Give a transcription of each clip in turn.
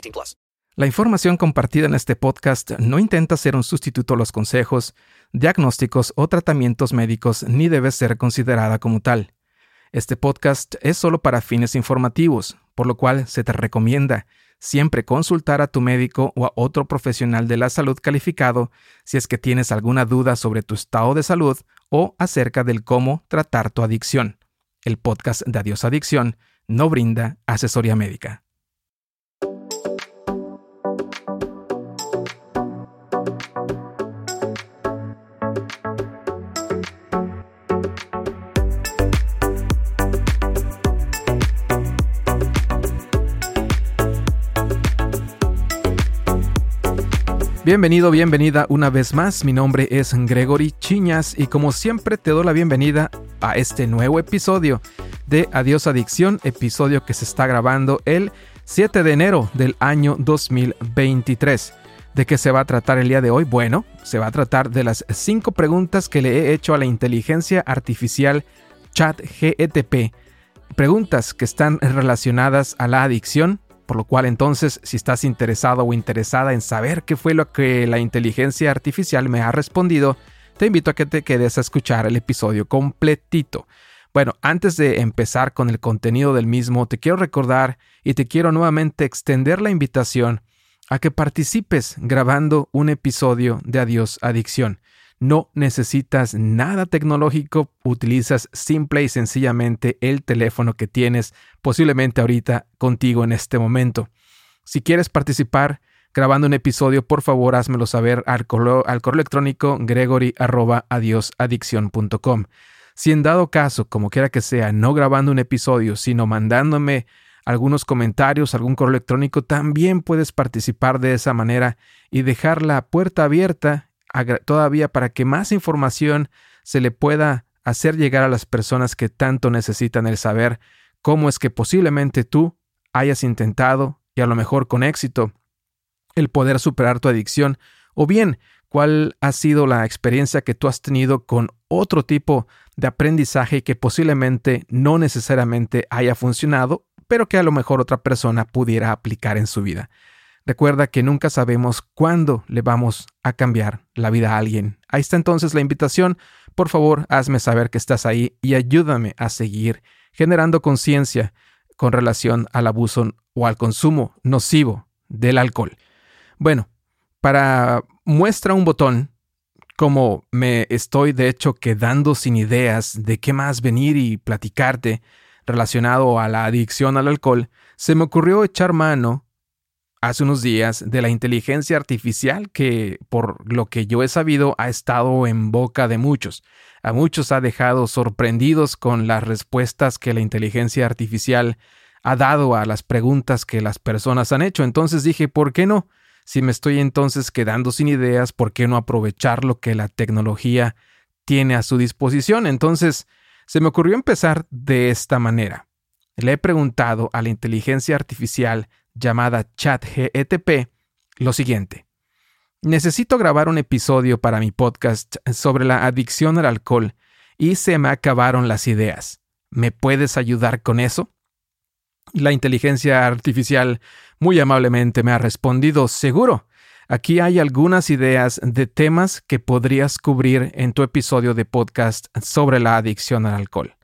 18 plus. La información compartida en este podcast no intenta ser un sustituto a los consejos, diagnósticos o tratamientos médicos ni debe ser considerada como tal. Este podcast es solo para fines informativos, por lo cual se te recomienda siempre consultar a tu médico o a otro profesional de la salud calificado si es que tienes alguna duda sobre tu estado de salud o acerca del cómo tratar tu adicción. El podcast de Adiós Adicción no brinda asesoría médica. Bienvenido, bienvenida una vez más. Mi nombre es Gregory Chiñas y como siempre te doy la bienvenida a este nuevo episodio de Adiós Adicción, episodio que se está grabando el 7 de enero del año 2023. ¿De qué se va a tratar el día de hoy? Bueno, se va a tratar de las 5 preguntas que le he hecho a la inteligencia artificial ChatGTP. Preguntas que están relacionadas a la adicción, por lo cual entonces, si estás interesado o interesada en saber qué fue lo que la inteligencia artificial me ha respondido, te invito a que te quedes a escuchar el episodio completito. Bueno, antes de empezar con el contenido del mismo, te quiero recordar y te quiero nuevamente extender la invitación a que participes grabando un episodio de Adiós Adicción. No necesitas nada tecnológico, utilizas simple y sencillamente el teléfono que tienes posiblemente ahorita contigo en este momento. Si quieres participar grabando un episodio, por favor házmelo saber al correo, al correo electrónico gregory.adiosadicción.com. Si en dado caso, como quiera que sea, no grabando un episodio, sino mandándome algunos comentarios, algún correo electrónico, también puedes participar de esa manera y dejar la puerta abierta todavía para que más información se le pueda hacer llegar a las personas que tanto necesitan el saber cómo es que posiblemente tú hayas intentado, y a lo mejor con éxito, el poder superar tu adicción, o bien cuál ha sido la experiencia que tú has tenido con otro tipo de aprendizaje que posiblemente no necesariamente haya funcionado, pero que a lo mejor otra persona pudiera aplicar en su vida. Recuerda que nunca sabemos cuándo le vamos a cambiar la vida a alguien. Ahí está entonces la invitación. Por favor, hazme saber que estás ahí y ayúdame a seguir generando conciencia con relación al abuso o al consumo nocivo del alcohol. Bueno, para muestra un botón, como me estoy de hecho quedando sin ideas de qué más venir y platicarte relacionado a la adicción al alcohol, se me ocurrió echar mano hace unos días de la inteligencia artificial que, por lo que yo he sabido, ha estado en boca de muchos. A muchos ha dejado sorprendidos con las respuestas que la inteligencia artificial ha dado a las preguntas que las personas han hecho. Entonces dije, ¿por qué no? Si me estoy entonces quedando sin ideas, ¿por qué no aprovechar lo que la tecnología tiene a su disposición? Entonces, se me ocurrió empezar de esta manera. Le he preguntado a la inteligencia artificial llamada ChatGTP lo siguiente. Necesito grabar un episodio para mi podcast sobre la adicción al alcohol y se me acabaron las ideas. ¿Me puedes ayudar con eso? La inteligencia artificial muy amablemente me ha respondido, seguro. Aquí hay algunas ideas de temas que podrías cubrir en tu episodio de podcast sobre la adicción al alcohol.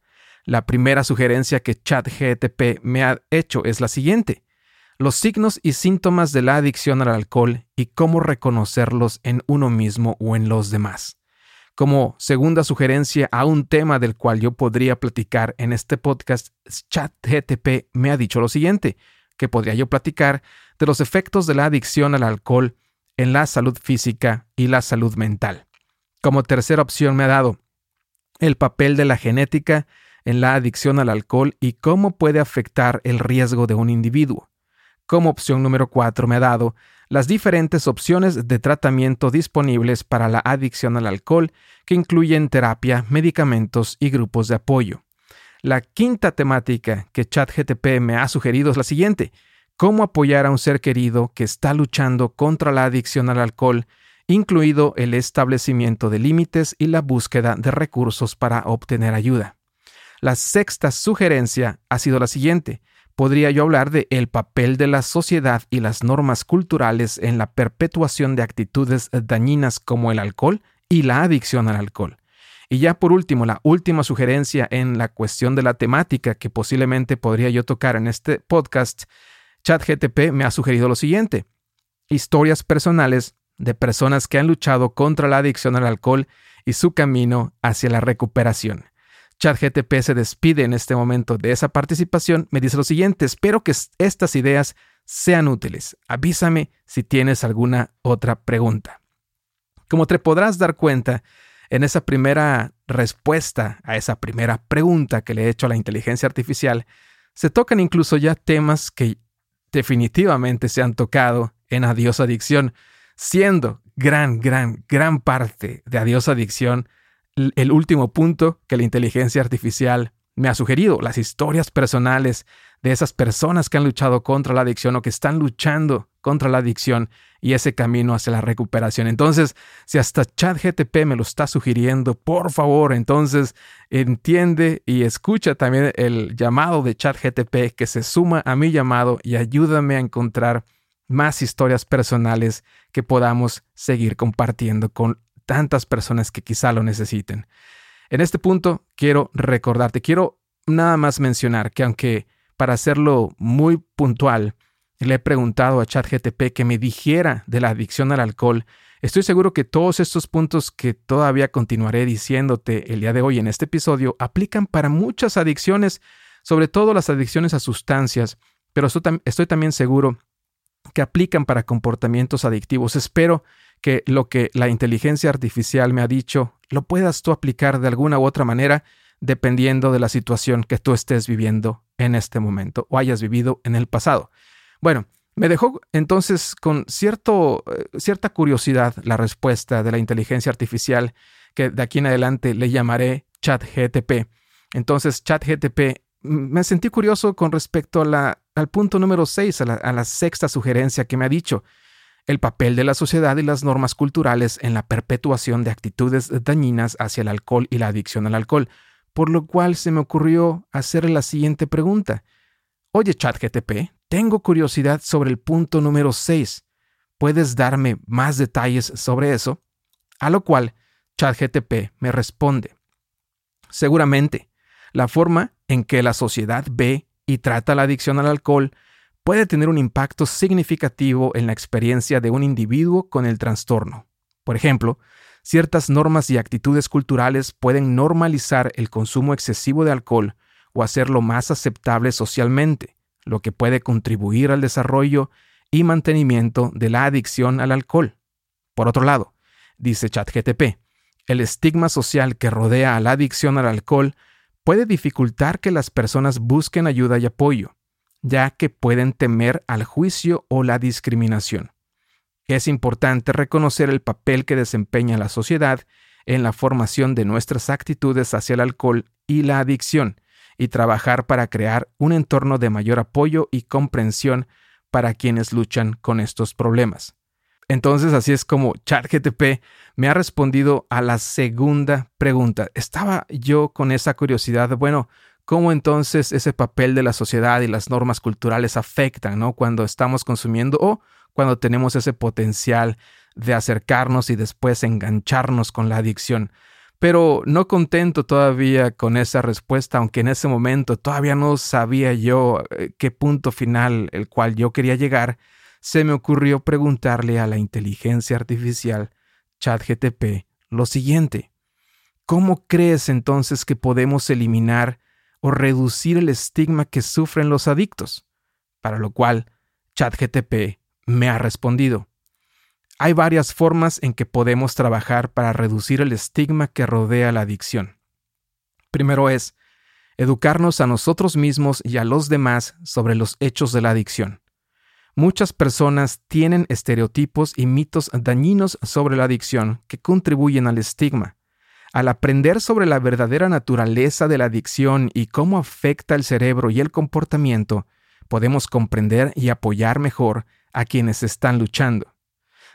La primera sugerencia que ChatGTP me ha hecho es la siguiente los signos y síntomas de la adicción al alcohol y cómo reconocerlos en uno mismo o en los demás. Como segunda sugerencia a un tema del cual yo podría platicar en este podcast, ChatGTP me ha dicho lo siguiente, que podría yo platicar de los efectos de la adicción al alcohol en la salud física y la salud mental. Como tercera opción me ha dado el papel de la genética en la adicción al alcohol y cómo puede afectar el riesgo de un individuo. Como opción número cuatro me ha dado las diferentes opciones de tratamiento disponibles para la adicción al alcohol, que incluyen terapia, medicamentos y grupos de apoyo. La quinta temática que ChatGTP me ha sugerido es la siguiente, cómo apoyar a un ser querido que está luchando contra la adicción al alcohol, incluido el establecimiento de límites y la búsqueda de recursos para obtener ayuda. La sexta sugerencia ha sido la siguiente, podría yo hablar de el papel de la sociedad y las normas culturales en la perpetuación de actitudes dañinas como el alcohol y la adicción al alcohol. Y ya por último, la última sugerencia en la cuestión de la temática que posiblemente podría yo tocar en este podcast, ChatGTP me ha sugerido lo siguiente. Historias personales de personas que han luchado contra la adicción al alcohol y su camino hacia la recuperación. ChatGTP se despide en este momento de esa participación. Me dice lo siguiente, espero que estas ideas sean útiles. Avísame si tienes alguna otra pregunta. Como te podrás dar cuenta, en esa primera respuesta a esa primera pregunta que le he hecho a la inteligencia artificial, se tocan incluso ya temas que definitivamente se han tocado en Adiós Adicción, siendo gran, gran, gran parte de Adiós Adicción el último punto que la inteligencia artificial me ha sugerido, las historias personales de esas personas que han luchado contra la adicción o que están luchando contra la adicción y ese camino hacia la recuperación. Entonces, si hasta ChatGTP me lo está sugiriendo, por favor, entonces entiende y escucha también el llamado de ChatGTP que se suma a mi llamado y ayúdame a encontrar más historias personales que podamos seguir compartiendo con tantas personas que quizá lo necesiten. En este punto quiero recordarte, quiero nada más mencionar que aunque para hacerlo muy puntual, le he preguntado a ChatGTP que me dijera de la adicción al alcohol, estoy seguro que todos estos puntos que todavía continuaré diciéndote el día de hoy en este episodio aplican para muchas adicciones, sobre todo las adicciones a sustancias, pero estoy también seguro que aplican para comportamientos adictivos. Espero que lo que la inteligencia artificial me ha dicho lo puedas tú aplicar de alguna u otra manera dependiendo de la situación que tú estés viviendo en este momento o hayas vivido en el pasado. Bueno, me dejó entonces con cierto, eh, cierta curiosidad la respuesta de la inteligencia artificial que de aquí en adelante le llamaré ChatGTP. Entonces, ChatGTP, me sentí curioso con respecto al punto número 6, a la, a la sexta sugerencia que me ha dicho el papel de la sociedad y las normas culturales en la perpetuación de actitudes dañinas hacia el alcohol y la adicción al alcohol, por lo cual se me ocurrió hacer la siguiente pregunta. Oye, ChatGTP, tengo curiosidad sobre el punto número 6. ¿Puedes darme más detalles sobre eso? A lo cual ChatGTP me responde. Seguramente, la forma en que la sociedad ve y trata la adicción al alcohol puede tener un impacto significativo en la experiencia de un individuo con el trastorno. Por ejemplo, ciertas normas y actitudes culturales pueden normalizar el consumo excesivo de alcohol o hacerlo más aceptable socialmente, lo que puede contribuir al desarrollo y mantenimiento de la adicción al alcohol. Por otro lado, dice ChatGTP, el estigma social que rodea a la adicción al alcohol puede dificultar que las personas busquen ayuda y apoyo, ya que pueden temer al juicio o la discriminación. Es importante reconocer el papel que desempeña la sociedad en la formación de nuestras actitudes hacia el alcohol y la adicción, y trabajar para crear un entorno de mayor apoyo y comprensión para quienes luchan con estos problemas. Entonces así es como ChatGTP me ha respondido a la segunda pregunta. Estaba yo con esa curiosidad, bueno, cómo entonces ese papel de la sociedad y las normas culturales afectan, ¿no? Cuando estamos consumiendo o cuando tenemos ese potencial de acercarnos y después engancharnos con la adicción. Pero no contento todavía con esa respuesta, aunque en ese momento todavía no sabía yo eh, qué punto final el cual yo quería llegar, se me ocurrió preguntarle a la inteligencia artificial ChatGTP lo siguiente. ¿Cómo crees entonces que podemos eliminar o reducir el estigma que sufren los adictos? Para lo cual ChatGTP me ha respondido. Hay varias formas en que podemos trabajar para reducir el estigma que rodea la adicción. Primero es educarnos a nosotros mismos y a los demás sobre los hechos de la adicción. Muchas personas tienen estereotipos y mitos dañinos sobre la adicción que contribuyen al estigma. Al aprender sobre la verdadera naturaleza de la adicción y cómo afecta el cerebro y el comportamiento, podemos comprender y apoyar mejor a quienes están luchando.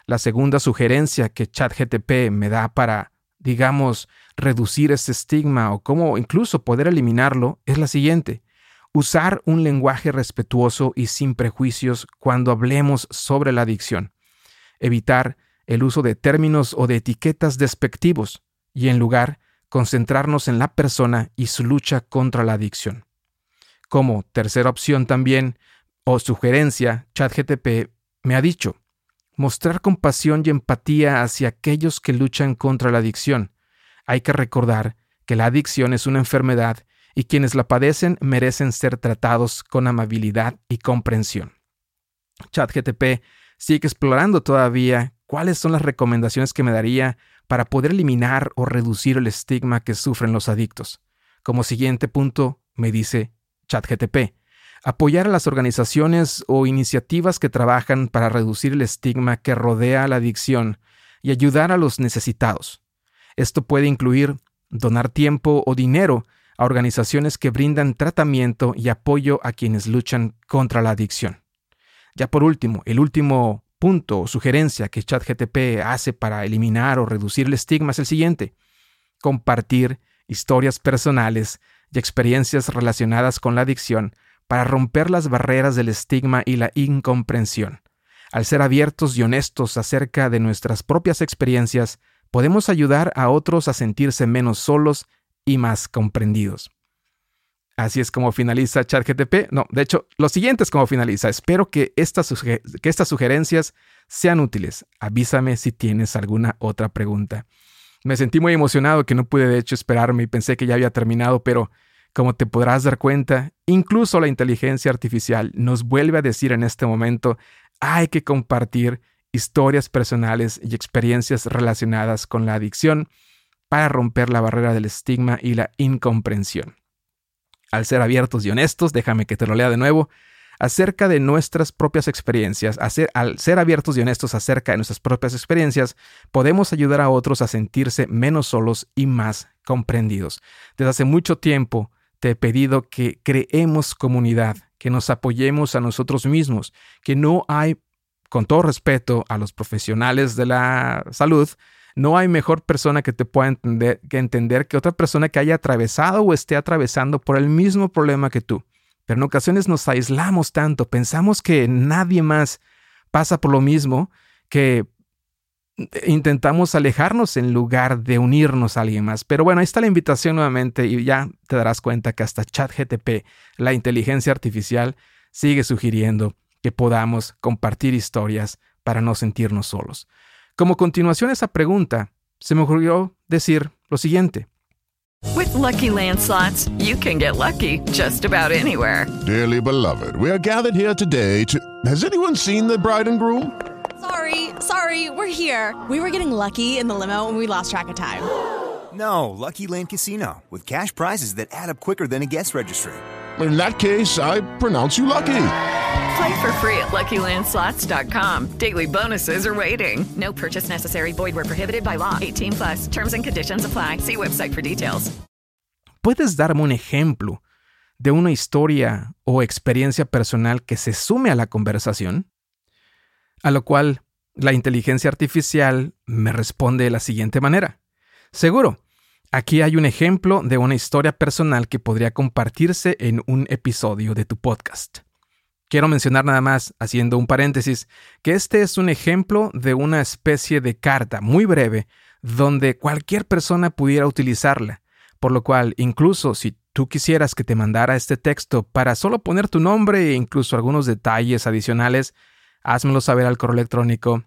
La segunda sugerencia que ChatGTP me da para, digamos, reducir ese estigma o cómo incluso poder eliminarlo es la siguiente. Usar un lenguaje respetuoso y sin prejuicios cuando hablemos sobre la adicción. Evitar el uso de términos o de etiquetas despectivos y en lugar concentrarnos en la persona y su lucha contra la adicción. Como tercera opción también, o sugerencia, ChatGTP me ha dicho, mostrar compasión y empatía hacia aquellos que luchan contra la adicción. Hay que recordar que la adicción es una enfermedad y quienes la padecen merecen ser tratados con amabilidad y comprensión. ChatGTP sigue explorando todavía cuáles son las recomendaciones que me daría para poder eliminar o reducir el estigma que sufren los adictos. Como siguiente punto, me dice ChatGTP, apoyar a las organizaciones o iniciativas que trabajan para reducir el estigma que rodea la adicción y ayudar a los necesitados. Esto puede incluir donar tiempo o dinero a organizaciones que brindan tratamiento y apoyo a quienes luchan contra la adicción. Ya por último, el último punto o sugerencia que ChatGTP hace para eliminar o reducir el estigma es el siguiente. Compartir historias personales y experiencias relacionadas con la adicción para romper las barreras del estigma y la incomprensión. Al ser abiertos y honestos acerca de nuestras propias experiencias, podemos ayudar a otros a sentirse menos solos y más comprendidos. Así es como finaliza ChatGTP. No, de hecho, lo siguiente es como finaliza. Espero que estas, que estas sugerencias sean útiles. Avísame si tienes alguna otra pregunta. Me sentí muy emocionado que no pude de hecho esperarme y pensé que ya había terminado, pero como te podrás dar cuenta, incluso la inteligencia artificial nos vuelve a decir en este momento, hay que compartir historias personales y experiencias relacionadas con la adicción para romper la barrera del estigma y la incomprensión al ser abiertos y honestos, déjame que te lo lea de nuevo, acerca de nuestras propias experiencias, al ser abiertos y honestos acerca de nuestras propias experiencias, podemos ayudar a otros a sentirse menos solos y más comprendidos. Desde hace mucho tiempo te he pedido que creemos comunidad, que nos apoyemos a nosotros mismos, que no hay, con todo respeto a los profesionales de la salud, no hay mejor persona que te pueda entender que entender que otra persona que haya atravesado o esté atravesando por el mismo problema que tú. Pero en ocasiones nos aislamos tanto, pensamos que nadie más pasa por lo mismo, que intentamos alejarnos en lugar de unirnos a alguien más. Pero bueno, ahí está la invitación nuevamente y ya te darás cuenta que hasta ChatGTP, la inteligencia artificial, sigue sugiriendo que podamos compartir historias para no sentirnos solos. Como continuación a esa pregunta, se me ocurrió decir lo siguiente. With lucky landslots, you can get lucky just about anywhere. Dearly beloved, we are gathered here today to. Has anyone seen the bride and groom? Sorry, sorry, we're here. We were getting lucky in the limo and we lost track of time. No, Lucky Land Casino, with cash prizes that add up quicker than a guest registry. In that case, I pronounce you lucky. Play for free at LuckyLandSlots.com. Daily bonuses are waiting. No purchase necessary. Void were prohibited by law. 18 plus. Terms and conditions apply. See website for details. ¿Puedes darme un ejemplo de una historia o experiencia personal que se sume a la conversación? A lo cual la inteligencia artificial me responde de la siguiente manera. Seguro, aquí hay un ejemplo de una historia personal que podría compartirse en un episodio de tu podcast. Quiero mencionar nada más, haciendo un paréntesis, que este es un ejemplo de una especie de carta muy breve donde cualquier persona pudiera utilizarla, por lo cual incluso si tú quisieras que te mandara este texto para solo poner tu nombre e incluso algunos detalles adicionales, házmelo saber al correo electrónico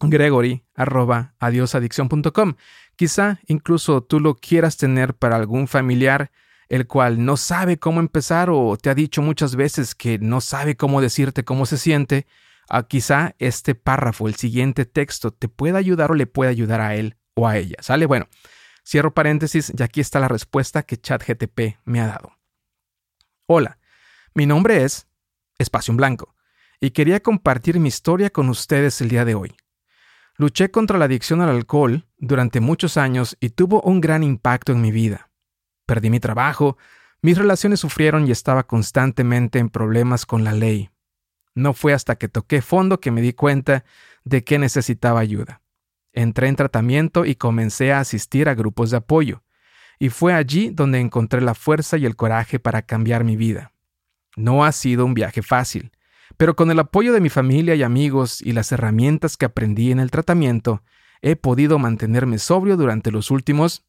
gregory@adiosadicción.com. Quizá incluso tú lo quieras tener para algún familiar el cual no sabe cómo empezar o te ha dicho muchas veces que no sabe cómo decirte cómo se siente, ah, quizá este párrafo, el siguiente texto, te pueda ayudar o le pueda ayudar a él o a ella. ¿Sale? Bueno, cierro paréntesis y aquí está la respuesta que ChatGTP me ha dado. Hola, mi nombre es Espacio en Blanco y quería compartir mi historia con ustedes el día de hoy. Luché contra la adicción al alcohol durante muchos años y tuvo un gran impacto en mi vida. Perdí mi trabajo, mis relaciones sufrieron y estaba constantemente en problemas con la ley. No fue hasta que toqué fondo que me di cuenta de que necesitaba ayuda. Entré en tratamiento y comencé a asistir a grupos de apoyo, y fue allí donde encontré la fuerza y el coraje para cambiar mi vida. No ha sido un viaje fácil, pero con el apoyo de mi familia y amigos y las herramientas que aprendí en el tratamiento, he podido mantenerme sobrio durante los últimos,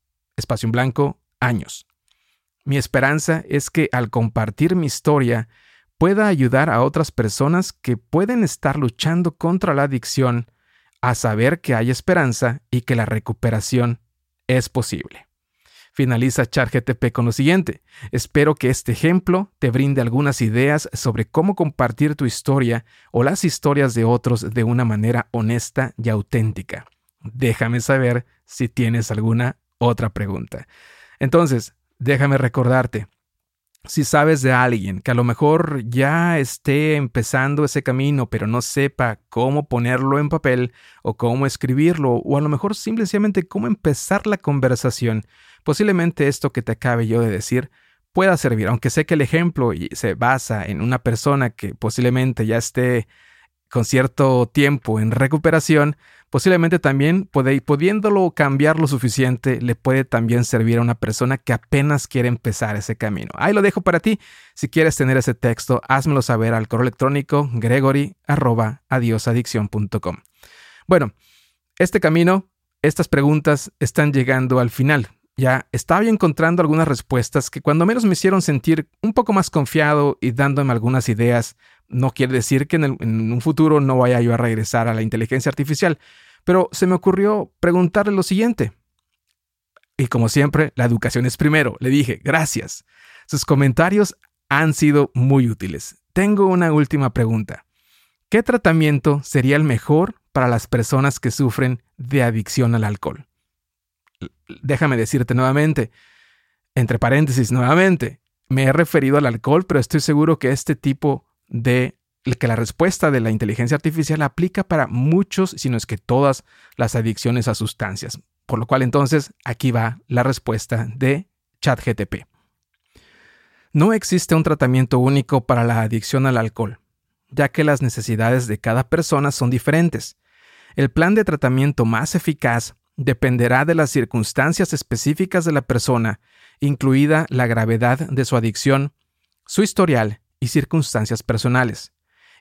años. Mi esperanza es que al compartir mi historia pueda ayudar a otras personas que pueden estar luchando contra la adicción a saber que hay esperanza y que la recuperación es posible. Finaliza CharGTP con lo siguiente. Espero que este ejemplo te brinde algunas ideas sobre cómo compartir tu historia o las historias de otros de una manera honesta y auténtica. Déjame saber si tienes alguna otra pregunta. Entonces, déjame recordarte, si sabes de alguien que a lo mejor ya esté empezando ese camino, pero no sepa cómo ponerlo en papel o cómo escribirlo, o a lo mejor simplemente cómo empezar la conversación, posiblemente esto que te acabe yo de decir pueda servir, aunque sé que el ejemplo se basa en una persona que posiblemente ya esté con cierto tiempo en recuperación, posiblemente también pudiéndolo cambiar lo suficiente, le puede también servir a una persona que apenas quiere empezar ese camino. Ahí lo dejo para ti. Si quieres tener ese texto, házmelo saber al correo electrónico gregory.adiosadicción.com. Bueno, este camino, estas preguntas están llegando al final. Ya estaba encontrando algunas respuestas que cuando menos me hicieron sentir un poco más confiado y dándome algunas ideas no quiere decir que en, un futuro no vaya yo a regresar a la inteligencia artificial, pero se me ocurrió preguntarle lo siguiente. Y como siempre, la educación es primero. Le dije, gracias. Sus comentarios han sido muy útiles. Tengo una última pregunta. ¿Qué tratamiento sería el mejor para las personas que sufren de adicción al alcohol? Déjame decirte nuevamente, entre paréntesis nuevamente, me he referido al alcohol, pero estoy seguro que este tipo de que la respuesta de la inteligencia artificial aplica para muchos, si no es que todas las adicciones a sustancias. Por lo cual entonces aquí va la respuesta de ChatGTP. No existe un tratamiento único para la adicción al alcohol, ya que las necesidades de cada persona son diferentes. El plan de tratamiento más eficaz dependerá de las circunstancias específicas de la persona, incluida la gravedad de su adicción, su historial y circunstancias personales,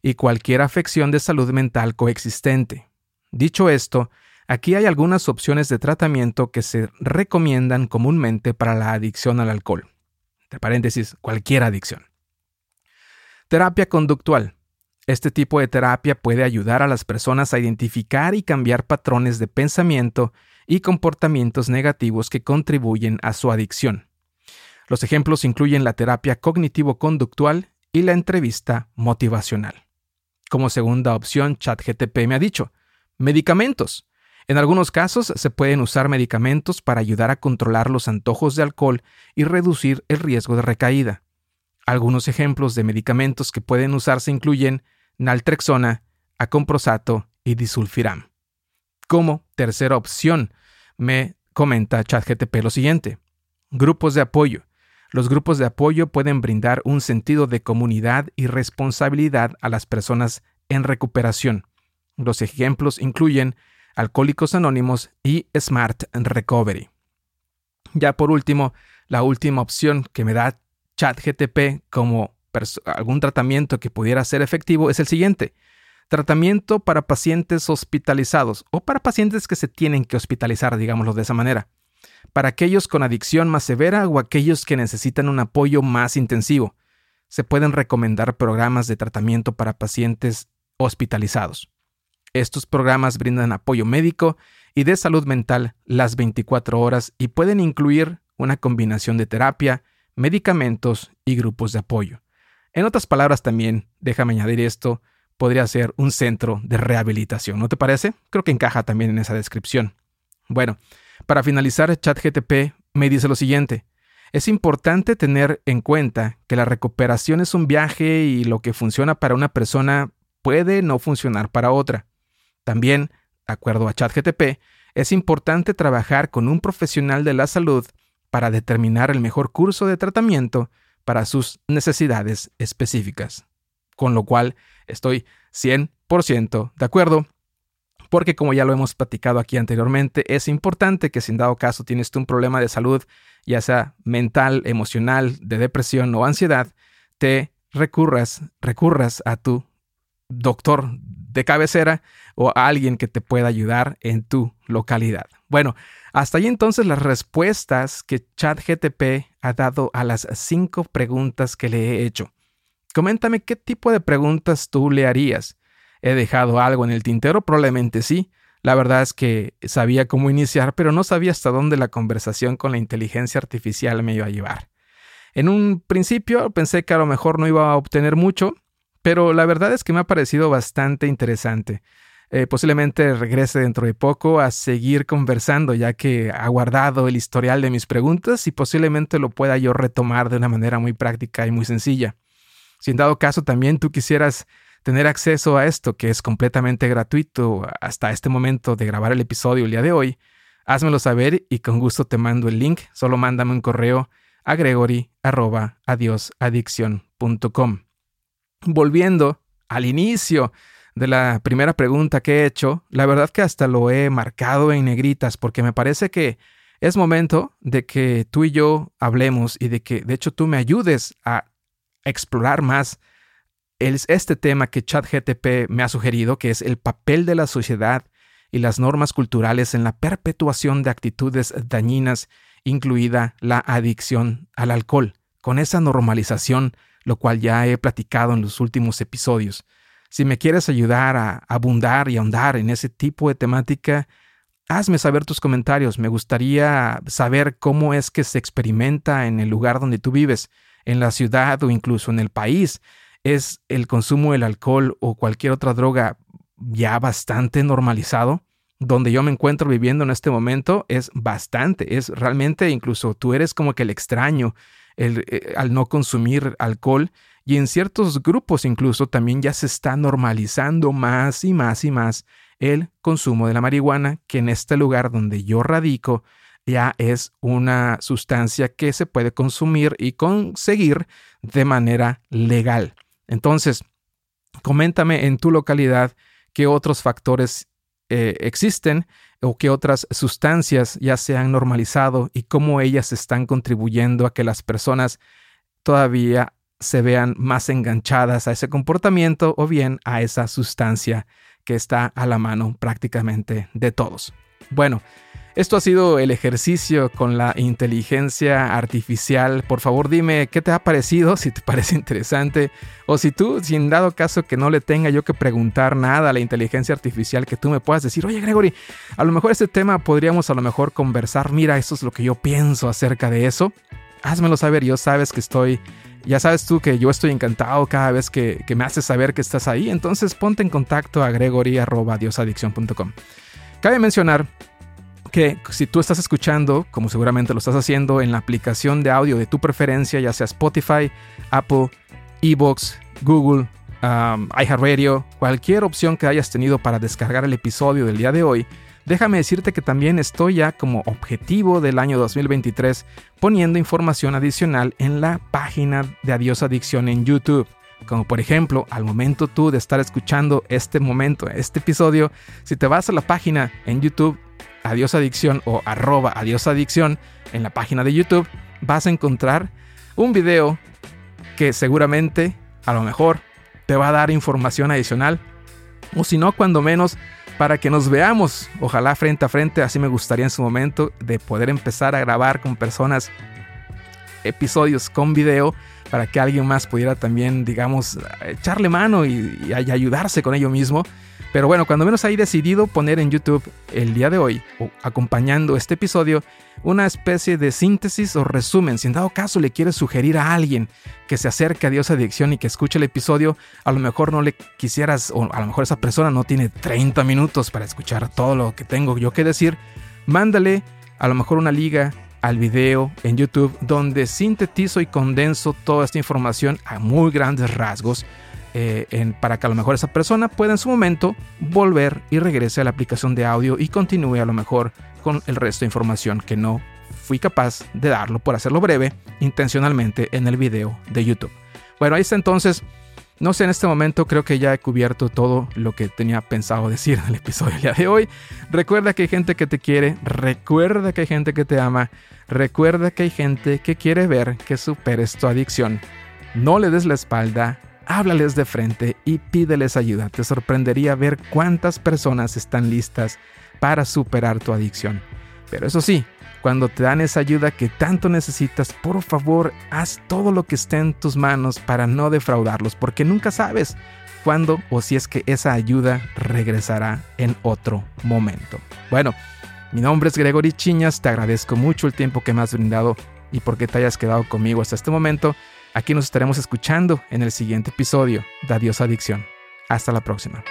y cualquier afección de salud mental coexistente. Dicho esto, aquí hay algunas opciones de tratamiento que se recomiendan comúnmente para la adicción al alcohol. Entre paréntesis, cualquier adicción. Terapia conductual. Este tipo de terapia puede ayudar a las personas a identificar y cambiar patrones de pensamiento y comportamientos negativos que contribuyen a su adicción. Los ejemplos incluyen la terapia cognitivo-conductual y la entrevista motivacional. Como segunda opción, ChatGTP me ha dicho, medicamentos. En algunos casos se pueden usar medicamentos para ayudar a controlar los antojos de alcohol y reducir el riesgo de recaída. Algunos ejemplos de medicamentos que pueden usarse incluyen naltrexona, acomprosato y disulfiram. Como tercera opción, me comenta ChatGTP lo siguiente. Grupos de apoyo. Los grupos de apoyo pueden brindar un sentido de comunidad y responsabilidad a las personas en recuperación. Los ejemplos incluyen Alcohólicos Anónimos y Smart Recovery. Ya por último, la última opción que me da ChatGTP como algún tratamiento que pudiera ser efectivo es el siguiente. tratamiento para pacientes hospitalizados o para pacientes que se tienen que hospitalizar, digámoslo de esa manera, para aquellos con adicción más severa o aquellos que necesitan un apoyo más intensivo. Se pueden recomendar programas de tratamiento para pacientes hospitalizados. Estos programas brindan apoyo médico y de salud mental las 24 horas y pueden incluir una combinación de terapia, medicamentos y grupos de apoyo. En otras palabras también, déjame añadir esto, podría ser un centro de rehabilitación, ¿no te parece? Creo que encaja también en esa descripción. Bueno, para finalizar, ChatGTP me dice lo siguiente. Es importante tener en cuenta que la recuperación es un viaje y lo que funciona para una persona puede no funcionar para otra. También, de acuerdo a ChatGTP, es importante trabajar con un profesional de la salud para determinar el mejor curso de tratamiento para sus necesidades específicas. Con lo cual estoy 100% de acuerdo, porque como ya lo hemos platicado aquí anteriormente, es importante que si en dado caso tienes un problema de salud, ya sea mental, emocional, de depresión o ansiedad, te recurras, recurras a tu doctor de cabecera o a alguien que te pueda ayudar en tu localidad. Bueno, hasta ahí entonces las respuestas que ChatGTP ha dado a las cinco preguntas que le he hecho. Coméntame qué tipo de preguntas tú le harías. ¿He dejado algo en el tintero? Probablemente sí. La verdad es que sabía cómo iniciar, pero no sabía hasta dónde la conversación con la inteligencia artificial me iba a llevar. En un principio pensé que a lo mejor no iba a obtener mucho, pero la verdad es que me ha parecido bastante interesante. Eh, posiblemente regrese dentro de poco a seguir conversando, ya que ha guardado el historial de mis preguntas y posiblemente lo pueda yo retomar de una manera muy práctica y muy sencilla. Si en dado caso también tú quisieras tener acceso a esto, que es completamente gratuito hasta este momento de grabar el episodio el día de hoy, házmelo saber y con gusto te mando el link. Solo mándame un correo a gregory.adiosadicción.com. Volviendo al inicio de la primera pregunta que he hecho, la verdad que hasta lo he marcado en negritas porque me parece que es momento de que tú y yo hablemos y de que de hecho tú me ayudes a explorar más este tema que ChatGTP me ha sugerido, que es el papel de la sociedad y las normas culturales en la perpetuación de actitudes dañinas, incluida la adicción al alcohol, con esa normalización lo cual ya he platicado en los últimos episodios. Si me quieres ayudar a abundar y ahondar en ese tipo de temática, hazme saber tus comentarios. Me gustaría saber cómo es que se experimenta en el lugar donde tú vives, en la ciudad o incluso en el país. ¿Es el consumo del alcohol o cualquier otra droga ya bastante normalizado? Donde yo me encuentro viviendo en este momento es bastante, es realmente incluso tú eres como que el extraño, eh, al no consumir alcohol y en ciertos grupos incluso también ya se está normalizando más y más y más el consumo de la marihuana, que en este lugar donde yo radico ya es una sustancia que se puede consumir y conseguir de manera legal. Entonces, coméntame en tu localidad qué otros factores eh, existen o qué otras sustancias ya se han normalizado y cómo ellas están contribuyendo a que las personas todavía se vean más enganchadas a ese comportamiento o bien a esa sustancia que está a la mano prácticamente de todos. Bueno, esto ha sido el ejercicio con la inteligencia artificial. Por favor dime qué te ha parecido, si te parece interesante, o si tú, sin dado caso que no le tenga yo que preguntar nada a la inteligencia artificial, que tú me puedas decir, oye Gregory, a lo mejor este tema podríamos a lo mejor conversar, mira, esto es lo que yo pienso acerca de eso. Házmelo saber, yo sabes que estoy ya sabes tú que yo estoy encantado cada vez que, me haces saber que estás ahí, entonces ponte en contacto a gregory.diosadicción.com. Cabe mencionar que si tú estás escuchando, como seguramente lo estás haciendo en la aplicación de audio de tu preferencia, ya sea Spotify, Apple, Evox, Google, um, iHeartRadio, cualquier opción que hayas tenido para descargar el episodio del día de hoy, déjame decirte que también estoy ya como objetivo del año 2023 poniendo información adicional en la página de Adiós Adicción en YouTube. Como por ejemplo, al momento tú de estar escuchando este momento, este episodio, si te vas a la página en YouTube Adiós Adicción o arroba Adiós Adicción en la página de YouTube, vas a encontrar un video que seguramente, a lo mejor, te va a dar información adicional o si no, cuando menos para que nos veamos, ojalá frente a frente, así me gustaría en su momento de poder empezar a grabar con personas episodios con video para que alguien más pudiera también, digamos, echarle mano y, y, ayudarse con ello mismo. Pero bueno, cuando menos hay decidido poner en YouTube el día de hoy, o acompañando este episodio, una especie de síntesis o resumen. Si en dado caso le quieres sugerir a alguien que se acerque a Dios Adicción y que escuche el episodio, a lo mejor no le quisieras, o a lo mejor esa persona no tiene 30 minutos para escuchar todo lo que tengo yo que decir, mándale a lo mejor una liga al video en YouTube donde sintetizo y condenso toda esta información a muy grandes rasgos eh, en, para que a lo mejor esa persona pueda en su momento volver y regrese a la aplicación de audio y continúe a lo mejor con el resto de información que no fui capaz de darlo por hacerlo breve intencionalmente en el video de YouTube. Bueno, ahí está entonces. No sé, en este momento creo que ya he cubierto todo lo que tenía pensado decir en el episodio del día de hoy. Recuerda que hay gente que te quiere, recuerda que hay gente que te ama, recuerda que hay gente que quiere ver que superes tu adicción. No le des la espalda, háblales de frente y pídeles ayuda. Te sorprendería ver cuántas personas están listas para superar tu adicción. Pero eso sí, cuando te dan esa ayuda que tanto necesitas, por favor, haz todo lo que esté en tus manos para no defraudarlos, porque nunca sabes cuándo o si es que esa ayuda regresará en otro momento. Bueno, mi nombre es Gregory Chiñas, te agradezco mucho el tiempo que me has brindado y porque te hayas quedado conmigo hasta este momento. Aquí nos estaremos escuchando en el siguiente episodio de Adiós Adicción. Hasta la próxima.